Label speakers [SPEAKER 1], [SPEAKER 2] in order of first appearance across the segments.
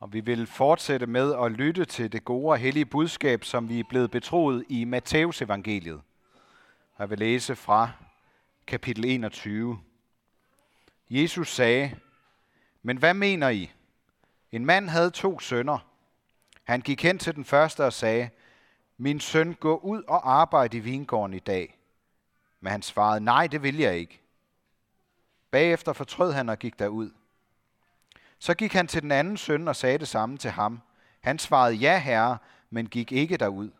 [SPEAKER 1] Og vi vil fortsætte med at lytte til det gode og hellige budskab, som vi er blevet betroet i Matteus evangeliet. Jeg vil læse fra kapitel 21. Jesus sagde, Men hvad mener I? En mand havde to sønner. Han gik hen til den første og sagde, Min søn, gå ud og arbejde i vingården i dag. Men han svarede, nej, det vil jeg ikke. Bagefter fortrød han og gik derud. Så gik han til den anden søn og sagde det samme til ham. Han svarede, ja herre, men gik ikke derud.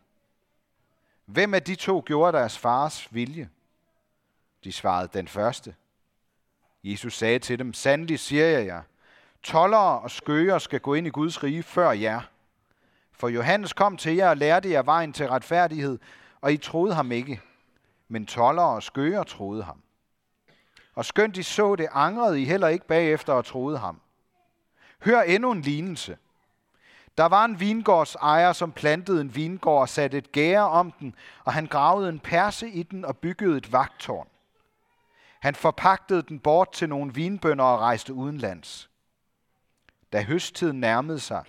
[SPEAKER 1] Hvem af de to gjorde deres fars vilje? De svarede, den første. Jesus sagde til dem, sandelig siger jeg jer, tollere og skøger skal gå ind i Guds rige før jer. For Johannes kom til jer og lærte jer vejen til retfærdighed, og I troede ham ikke. Men tollere og skøger troede ham. Og skønt de så det, angrede I heller ikke bagefter og troede ham. Hør endnu en lignelse. Der var en vingårds ejer, som plantede en vingård og satte et gære om den, og han gravede en perse i den og byggede et vagtårn. Han forpagtede den bort til nogle vinbønder og rejste udenlands. Da høsttiden nærmede sig,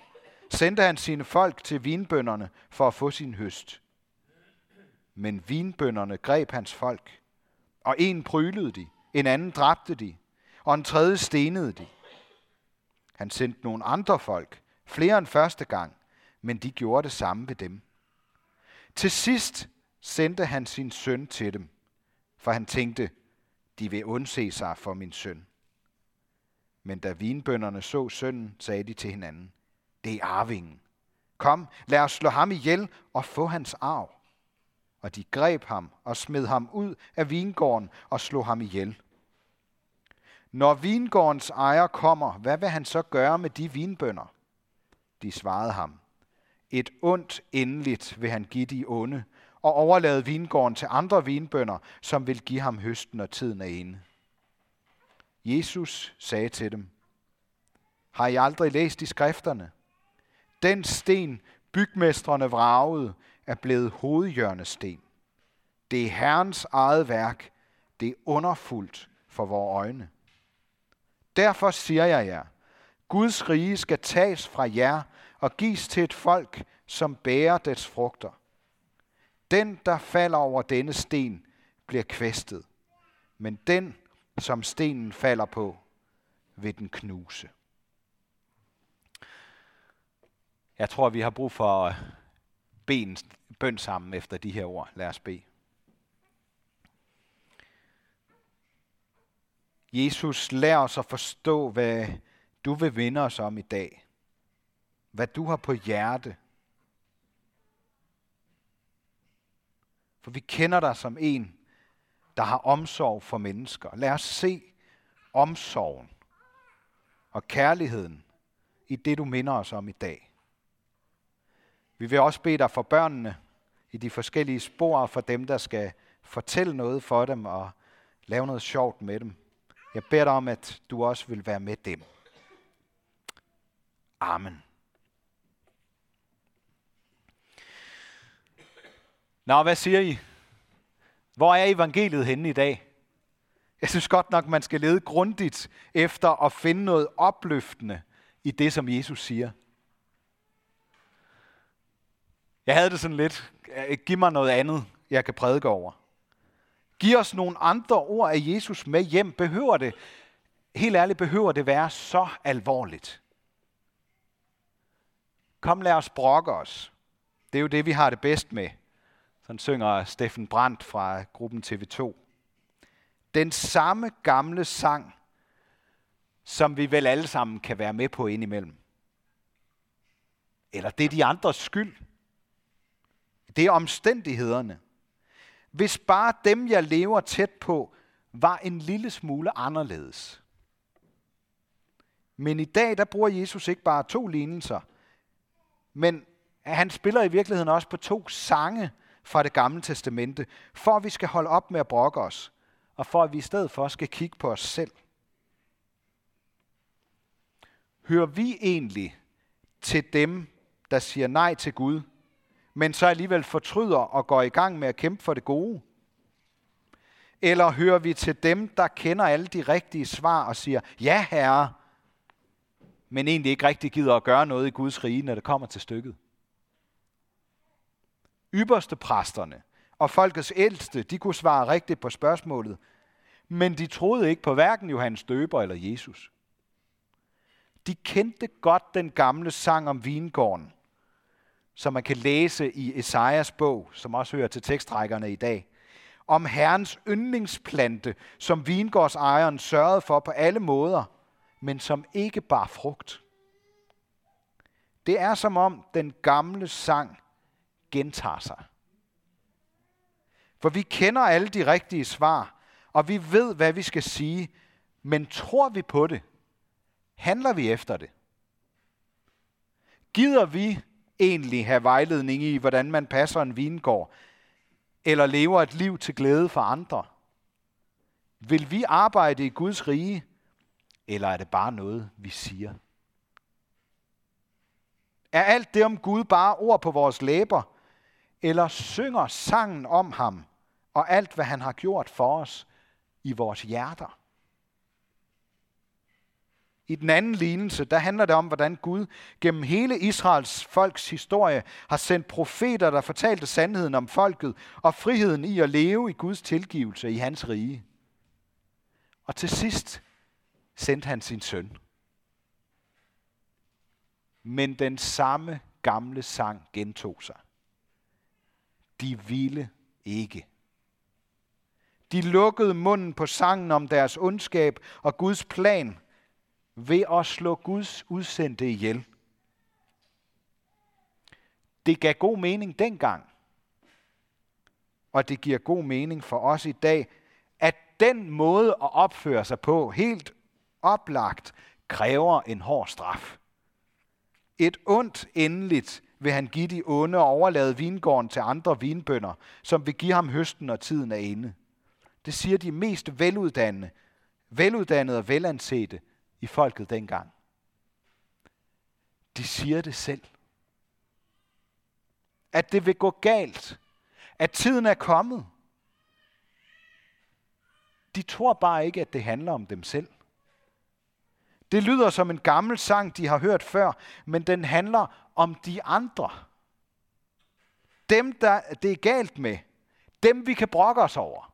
[SPEAKER 1] sendte han sine folk til vinbønderne for at få sin høst. Men vinbønderne greb hans folk, og en prylede de, en anden dræbte de, og en tredje stenede de. Han sendte nogle andre folk, flere end første gang, men de gjorde det samme ved dem. Til sidst sendte han sin søn til dem, for han tænkte, de vil undse sig for min søn. Men da vinbønderne så sønnen, sagde de til hinanden, det er arvingen. Kom, lad os slå ham ihjel og få hans arv. Og de greb ham og smed ham ud af vingården og slog ham ihjel. Når vingårdens ejer kommer, hvad vil han så gøre med de vinbønder? De svarede ham, et ondt endeligt vil han give de onde, og overlade vingården til andre vinbønder, som vil give ham høsten, når tiden er inde. Jesus sagde til dem, har I aldrig læst i skrifterne? Den sten, bygmestrene vragede, er blevet hovedhjørnesten. Det er Herrens eget værk. Det er underfuldt for vores øjne. Derfor siger jeg jer, Guds rige skal tages fra jer og gives til et folk, som bærer dets frugter. Den, der falder over denne sten, bliver kvæstet, men den, som stenen falder på, vil den knuse. Jeg tror, vi har brug for at bede en bøn sammen efter de her ord. Lad os bede. Jesus, lær os at forstå, hvad du vil vinde os om i dag. Hvad du har på hjerte. For vi kender dig som en, der har omsorg for mennesker. Lad os se omsorgen og kærligheden i det, du minder os om i dag. Vi vil også bede dig for børnene i de forskellige spor, for dem, der skal fortælle noget for dem og lave noget sjovt med dem. Jeg beder dig om, at du også vil være med dem. Amen. Nå, hvad siger I? Hvor er evangeliet henne i dag? Jeg synes godt nok, man skal lede grundigt efter at finde noget opløftende i det, som Jesus siger. Jeg havde det sådan lidt, giv mig noget andet, jeg kan prædike over. Giv os nogle andre ord af Jesus med hjem. Behøver det, helt ærligt, behøver det være så alvorligt? Kom, lad os brokke os. Det er jo det, vi har det bedst med. Sådan synger Steffen Brandt fra gruppen TV2. Den samme gamle sang, som vi vel alle sammen kan være med på indimellem. Eller det er de andres skyld. Det er omstændighederne. Hvis bare dem, jeg lever tæt på, var en lille smule anderledes. Men i dag, der bruger Jesus ikke bare to lignelser, men han spiller i virkeligheden også på to sange fra det gamle testamente, for at vi skal holde op med at brokke os, og for at vi i stedet for skal kigge på os selv. Hører vi egentlig til dem, der siger nej til Gud, men så alligevel fortryder og går i gang med at kæmpe for det gode? Eller hører vi til dem, der kender alle de rigtige svar og siger, ja herre, men egentlig ikke rigtig gider at gøre noget i Guds rige, når det kommer til stykket. Ypperste præsterne og folkets ældste, de kunne svare rigtigt på spørgsmålet, men de troede ikke på hverken Johannes Døber eller Jesus. De kendte godt den gamle sang om vingården, som man kan læse i Esajas bog, som også hører til tekstrækkerne i dag. Om Herrens yndlingsplante, som vingårdsejeren sørgede for på alle måder, men som ikke bar frugt. Det er som om den gamle sang gentager sig. For vi kender alle de rigtige svar, og vi ved, hvad vi skal sige, men tror vi på det? Handler vi efter det? Gider vi egentlig have vejledning i, hvordan man passer en vingård, eller lever et liv til glæde for andre? Vil vi arbejde i Guds rige, eller er det bare noget, vi siger? Er alt det om Gud bare ord på vores læber, eller synger sangen om ham og alt, hvad han har gjort for os i vores hjerter? I den anden lignelse, der handler det om, hvordan Gud gennem hele Israels folks historie har sendt profeter, der fortalte sandheden om folket og friheden i at leve i Guds tilgivelse i hans rige. Og til sidst sendte han sin søn. Men den samme gamle sang gentog sig. De ville ikke. De lukkede munden på sangen om deres ondskab og Guds plan – ved at slå Guds udsendte ihjel. Det gav god mening dengang, og det giver god mening for os i dag, at den måde at opføre sig på, helt oplagt, kræver en hård straf. Et ondt endeligt vil han give de onde og overlade vingården til andre vinbønder, som vil give ham høsten, når tiden er inde. Det siger de mest veluddannede, veluddannede og velansete, i folket dengang. De siger det selv. At det vil gå galt. At tiden er kommet. De tror bare ikke, at det handler om dem selv. Det lyder som en gammel sang, de har hørt før, men den handler om de andre. Dem, der det er galt med. Dem, vi kan brokke os over.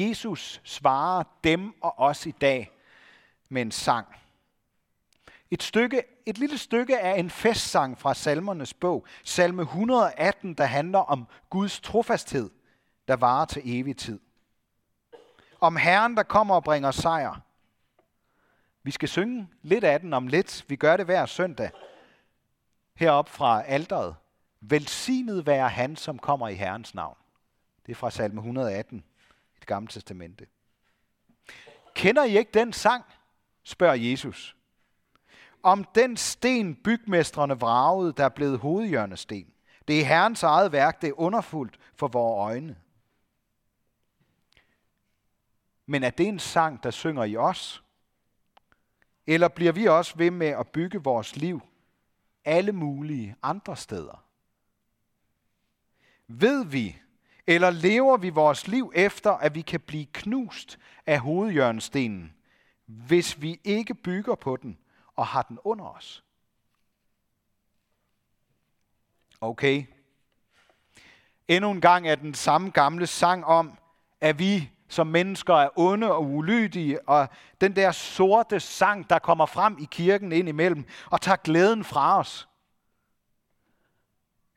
[SPEAKER 1] Jesus svarer dem og os i dag med en sang. Et, stykke, et lille stykke af en festsang fra salmernes bog, salme 118, der handler om Guds trofasthed, der varer til evig tid. Om Herren, der kommer og bringer sejr. Vi skal synge lidt af den om lidt. Vi gør det hver søndag heroppe fra alderet. Velsignet være han, som kommer i Herrens navn. Det er fra salme 118 det gamle testamente. Kender I ikke den sang? spørger Jesus. Om den sten bygmestrene vragede, der er blevet hovedhjørnesten. Det er Herrens eget værk, det er underfuldt for vores øjne. Men er det en sang, der synger i os? Eller bliver vi også ved med at bygge vores liv alle mulige andre steder? Ved vi, eller lever vi vores liv efter, at vi kan blive knust af hovedjørnstenen, hvis vi ikke bygger på den og har den under os? Okay. Endnu en gang er den samme gamle sang om, at vi som mennesker er onde og ulydige, og den der sorte sang, der kommer frem i kirken ind imellem og tager glæden fra os.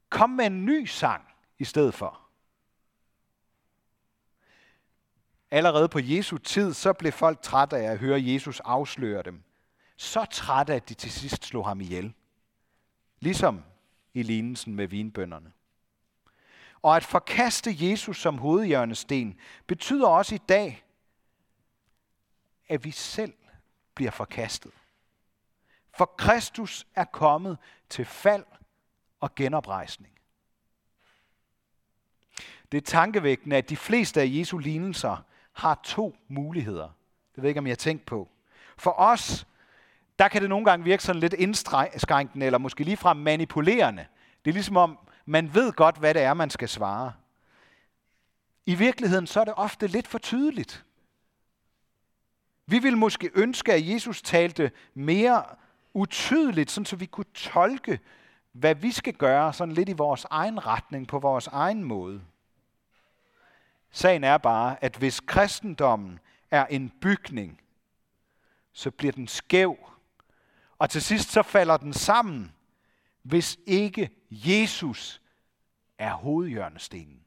[SPEAKER 1] Kom med en ny sang i stedet for. Allerede på Jesu tid, så blev folk trætte af at høre Jesus afsløre dem. Så trætte, at de til sidst slog ham ihjel. Ligesom i lignelsen med vinbønderne. Og at forkaste Jesus som hovedhjørnesten betyder også i dag, at vi selv bliver forkastet. For Kristus er kommet til fald og genoprejsning. Det er tankevækkende, at de fleste af Jesu lignelser har to muligheder. Det ved jeg ikke, om jeg har tænkt på. For os, der kan det nogle gange virke sådan lidt indskrænkende, eller måske ligefrem manipulerende. Det er ligesom om, man ved godt, hvad det er, man skal svare. I virkeligheden så er det ofte lidt for tydeligt. Vi vil måske ønske, at Jesus talte mere utydeligt, sådan så vi kunne tolke, hvad vi skal gøre, sådan lidt i vores egen retning, på vores egen måde. Sagen er bare, at hvis kristendommen er en bygning, så bliver den skæv, og til sidst så falder den sammen, hvis ikke Jesus er hovedhjørnestenen.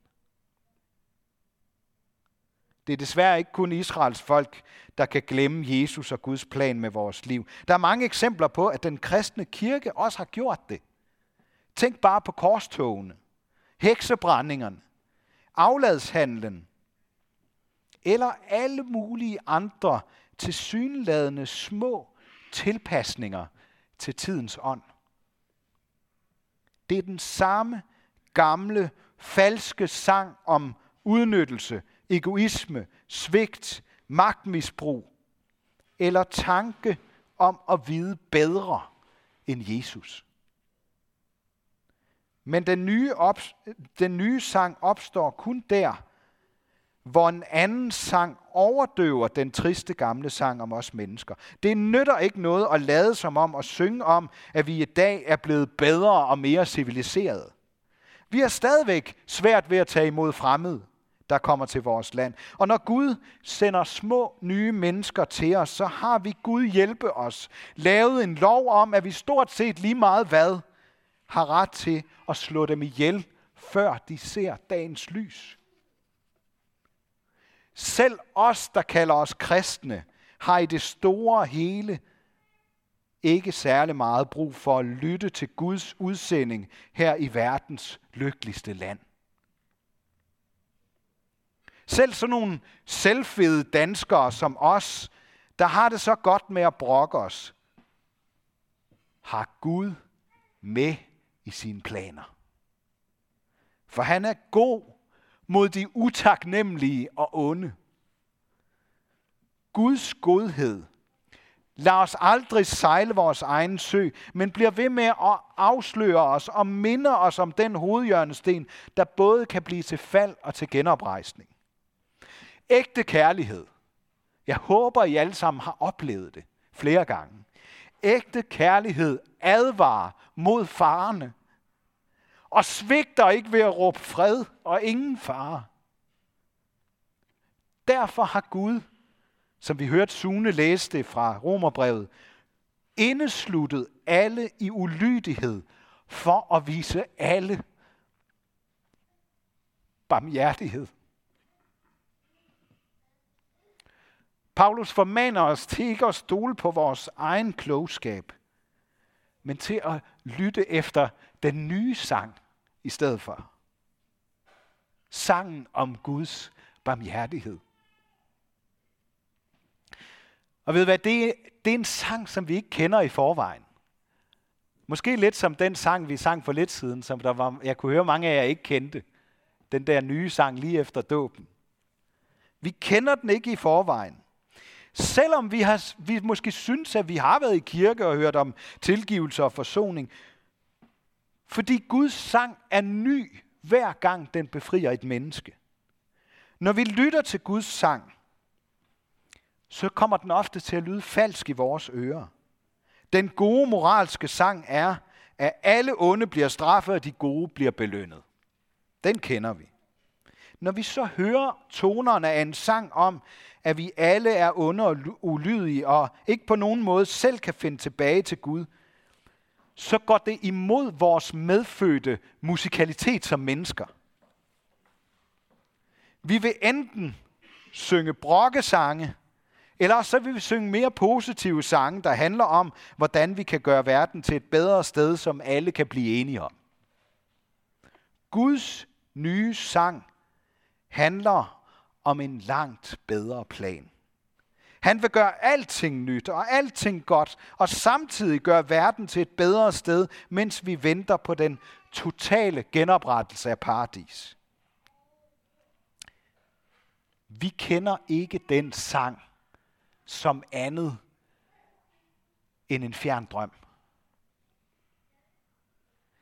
[SPEAKER 1] Det er desværre ikke kun Israels folk, der kan glemme Jesus og Guds plan med vores liv. Der er mange eksempler på, at den kristne kirke også har gjort det. Tænk bare på korstogene, heksebrændingerne, afladshandlen, eller alle mulige andre tilsyneladende små tilpasninger til tidens ånd. Det er den samme gamle, falske sang om udnyttelse, egoisme, svigt, magtmisbrug eller tanke om at vide bedre end Jesus. Men den nye, op, den nye sang opstår kun der, hvor en anden sang overdøver den triste gamle sang om os mennesker. Det nytter ikke noget at lade som om og synge om, at vi i dag er blevet bedre og mere civiliserede. Vi har stadigvæk svært ved at tage imod fremmede, der kommer til vores land. Og når Gud sender små nye mennesker til os, så har vi Gud hjælpe os. Lavet en lov om, at vi stort set lige meget hvad har ret til at slå dem ihjel, før de ser dagens lys. Selv os, der kalder os kristne, har i det store hele ikke særlig meget brug for at lytte til Guds udsending her i verdens lykkeligste land. Selv sådan nogle selvfede danskere som os, der har det så godt med at brokke os, har Gud med i sine planer. For han er god mod de utaknemmelige og onde. Guds godhed Lad os aldrig sejle vores egen sø, men bliver ved med at afsløre os og minde os om den hovedhjørnesten, der både kan blive til fald og til genoprejsning. Ægte kærlighed. Jeg håber, I alle sammen har oplevet det flere gange. Ægte kærlighed advarer mod farerne og svigter ikke ved at råbe fred og ingen fare. Derfor har Gud, som vi hørte Sune læse det fra Romerbrevet, indesluttet alle i ulydighed for at vise alle barmhjertighed. Paulus formaner os til ikke at stole på vores egen klogskab, men til at lytte efter den nye sang i stedet for. Sangen om Guds barmhjertighed. Og ved hvad, det, det er en sang, som vi ikke kender i forvejen. Måske lidt som den sang, vi sang for lidt siden, som der var, jeg kunne høre mange af jer ikke kendte. Den der nye sang lige efter dåben. Vi kender den ikke i forvejen. Selvom vi, har, vi måske synes, at vi har været i kirke og hørt om tilgivelse og forsoning. Fordi Guds sang er ny, hver gang den befrier et menneske. Når vi lytter til Guds sang, så kommer den ofte til at lyde falsk i vores ører. Den gode moralske sang er, at alle onde bliver straffet, og de gode bliver belønnet. Den kender vi. Når vi så hører tonerne af en sang om, at vi alle er under og ulydige, og ikke på nogen måde selv kan finde tilbage til Gud, så går det imod vores medfødte musikalitet som mennesker. Vi vil enten synge brokkesange, eller så vil vi synge mere positive sange, der handler om, hvordan vi kan gøre verden til et bedre sted, som alle kan blive enige om. Guds nye sang handler om en langt bedre plan. Han vil gøre alting nyt og alting godt, og samtidig gøre verden til et bedre sted, mens vi venter på den totale genoprettelse af paradis. Vi kender ikke den sang som andet end en fjern drøm.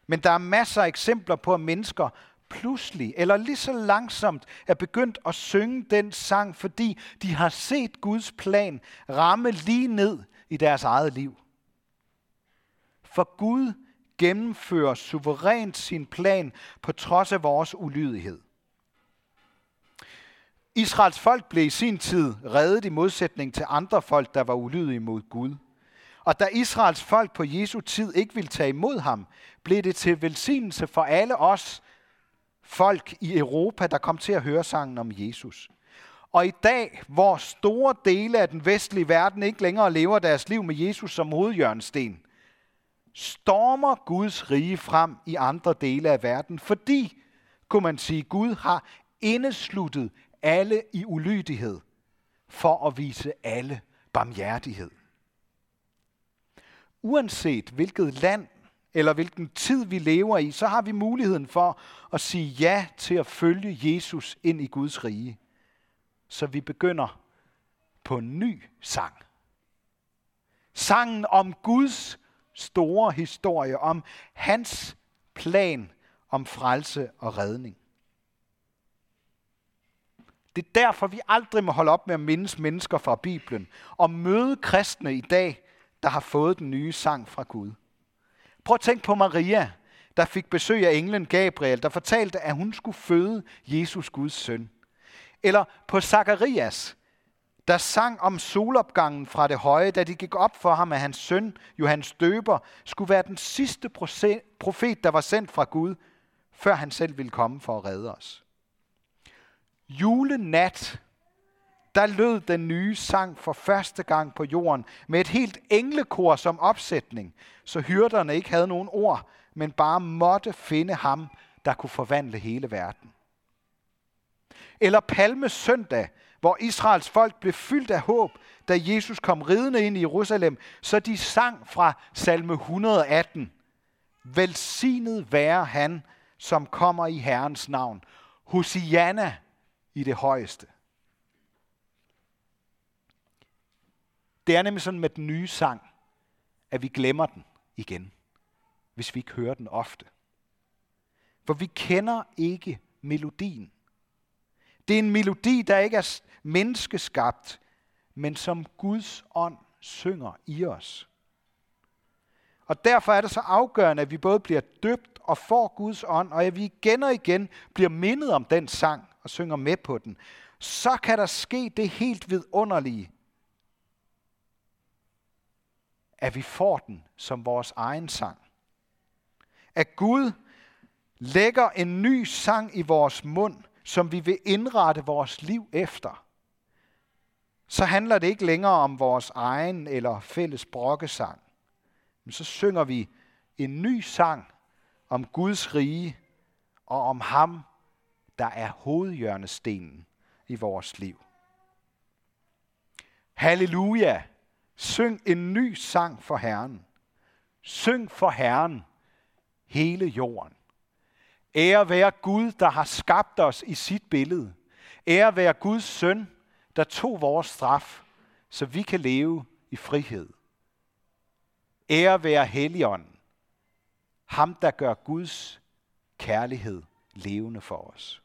[SPEAKER 1] Men der er masser af eksempler på, at mennesker pludselig eller lige så langsomt er begyndt at synge den sang, fordi de har set Guds plan ramme lige ned i deres eget liv. For Gud gennemfører suverænt sin plan på trods af vores ulydighed. Israels folk blev i sin tid reddet i modsætning til andre folk, der var ulydige mod Gud. Og da Israels folk på Jesu tid ikke ville tage imod ham, blev det til velsignelse for alle os folk i Europa, der kom til at høre sangen om Jesus. Og i dag, hvor store dele af den vestlige verden ikke længere lever deres liv med Jesus som hovedjørnsten, stormer Guds rige frem i andre dele af verden, fordi, kunne man sige, Gud har indesluttet alle i ulydighed for at vise alle barmhjertighed. Uanset hvilket land eller hvilken tid vi lever i, så har vi muligheden for at sige ja til at følge Jesus ind i Guds rige. Så vi begynder på en ny sang. Sangen om Guds store historie, om hans plan om frelse og redning. Det er derfor, vi aldrig må holde op med at mindes mennesker fra Bibelen og møde kristne i dag, der har fået den nye sang fra Gud. Prøv at tænke på Maria, der fik besøg af englen Gabriel, der fortalte, at hun skulle føde Jesus Guds søn. Eller på Zakarias, der sang om solopgangen fra det høje, da de gik op for ham, at hans søn, Johannes Døber, skulle være den sidste profet, der var sendt fra Gud, før han selv ville komme for at redde os. Julenat, der lød den nye sang for første gang på jorden med et helt englekor som opsætning, så hyrderne ikke havde nogen ord, men bare måtte finde ham, der kunne forvandle hele verden. Eller Palme søndag, hvor Israels folk blev fyldt af håb, da Jesus kom ridende ind i Jerusalem, så de sang fra salme 118. Velsignet være han, som kommer i Herrens navn. Hosianna i det højeste. Det er nemlig sådan med den nye sang, at vi glemmer den igen, hvis vi ikke hører den ofte. For vi kender ikke melodien. Det er en melodi, der ikke er menneskeskabt, men som Guds ånd synger i os. Og derfor er det så afgørende, at vi både bliver døbt og får Guds ånd, og at vi igen og igen bliver mindet om den sang og synger med på den. Så kan der ske det helt vidunderlige, at vi får den som vores egen sang. At Gud lægger en ny sang i vores mund, som vi vil indrette vores liv efter. Så handler det ikke længere om vores egen eller fælles brokkesang. Men så synger vi en ny sang om Guds rige og om ham, der er hovedhjørnestenen i vores liv. Halleluja! Syng en ny sang for Herren. Syng for Herren hele jorden. Ære være Gud, der har skabt os i sit billede. Ære være Guds søn, der tog vores straf, så vi kan leve i frihed. Ære være Helligånden, ham der gør Guds kærlighed levende for os.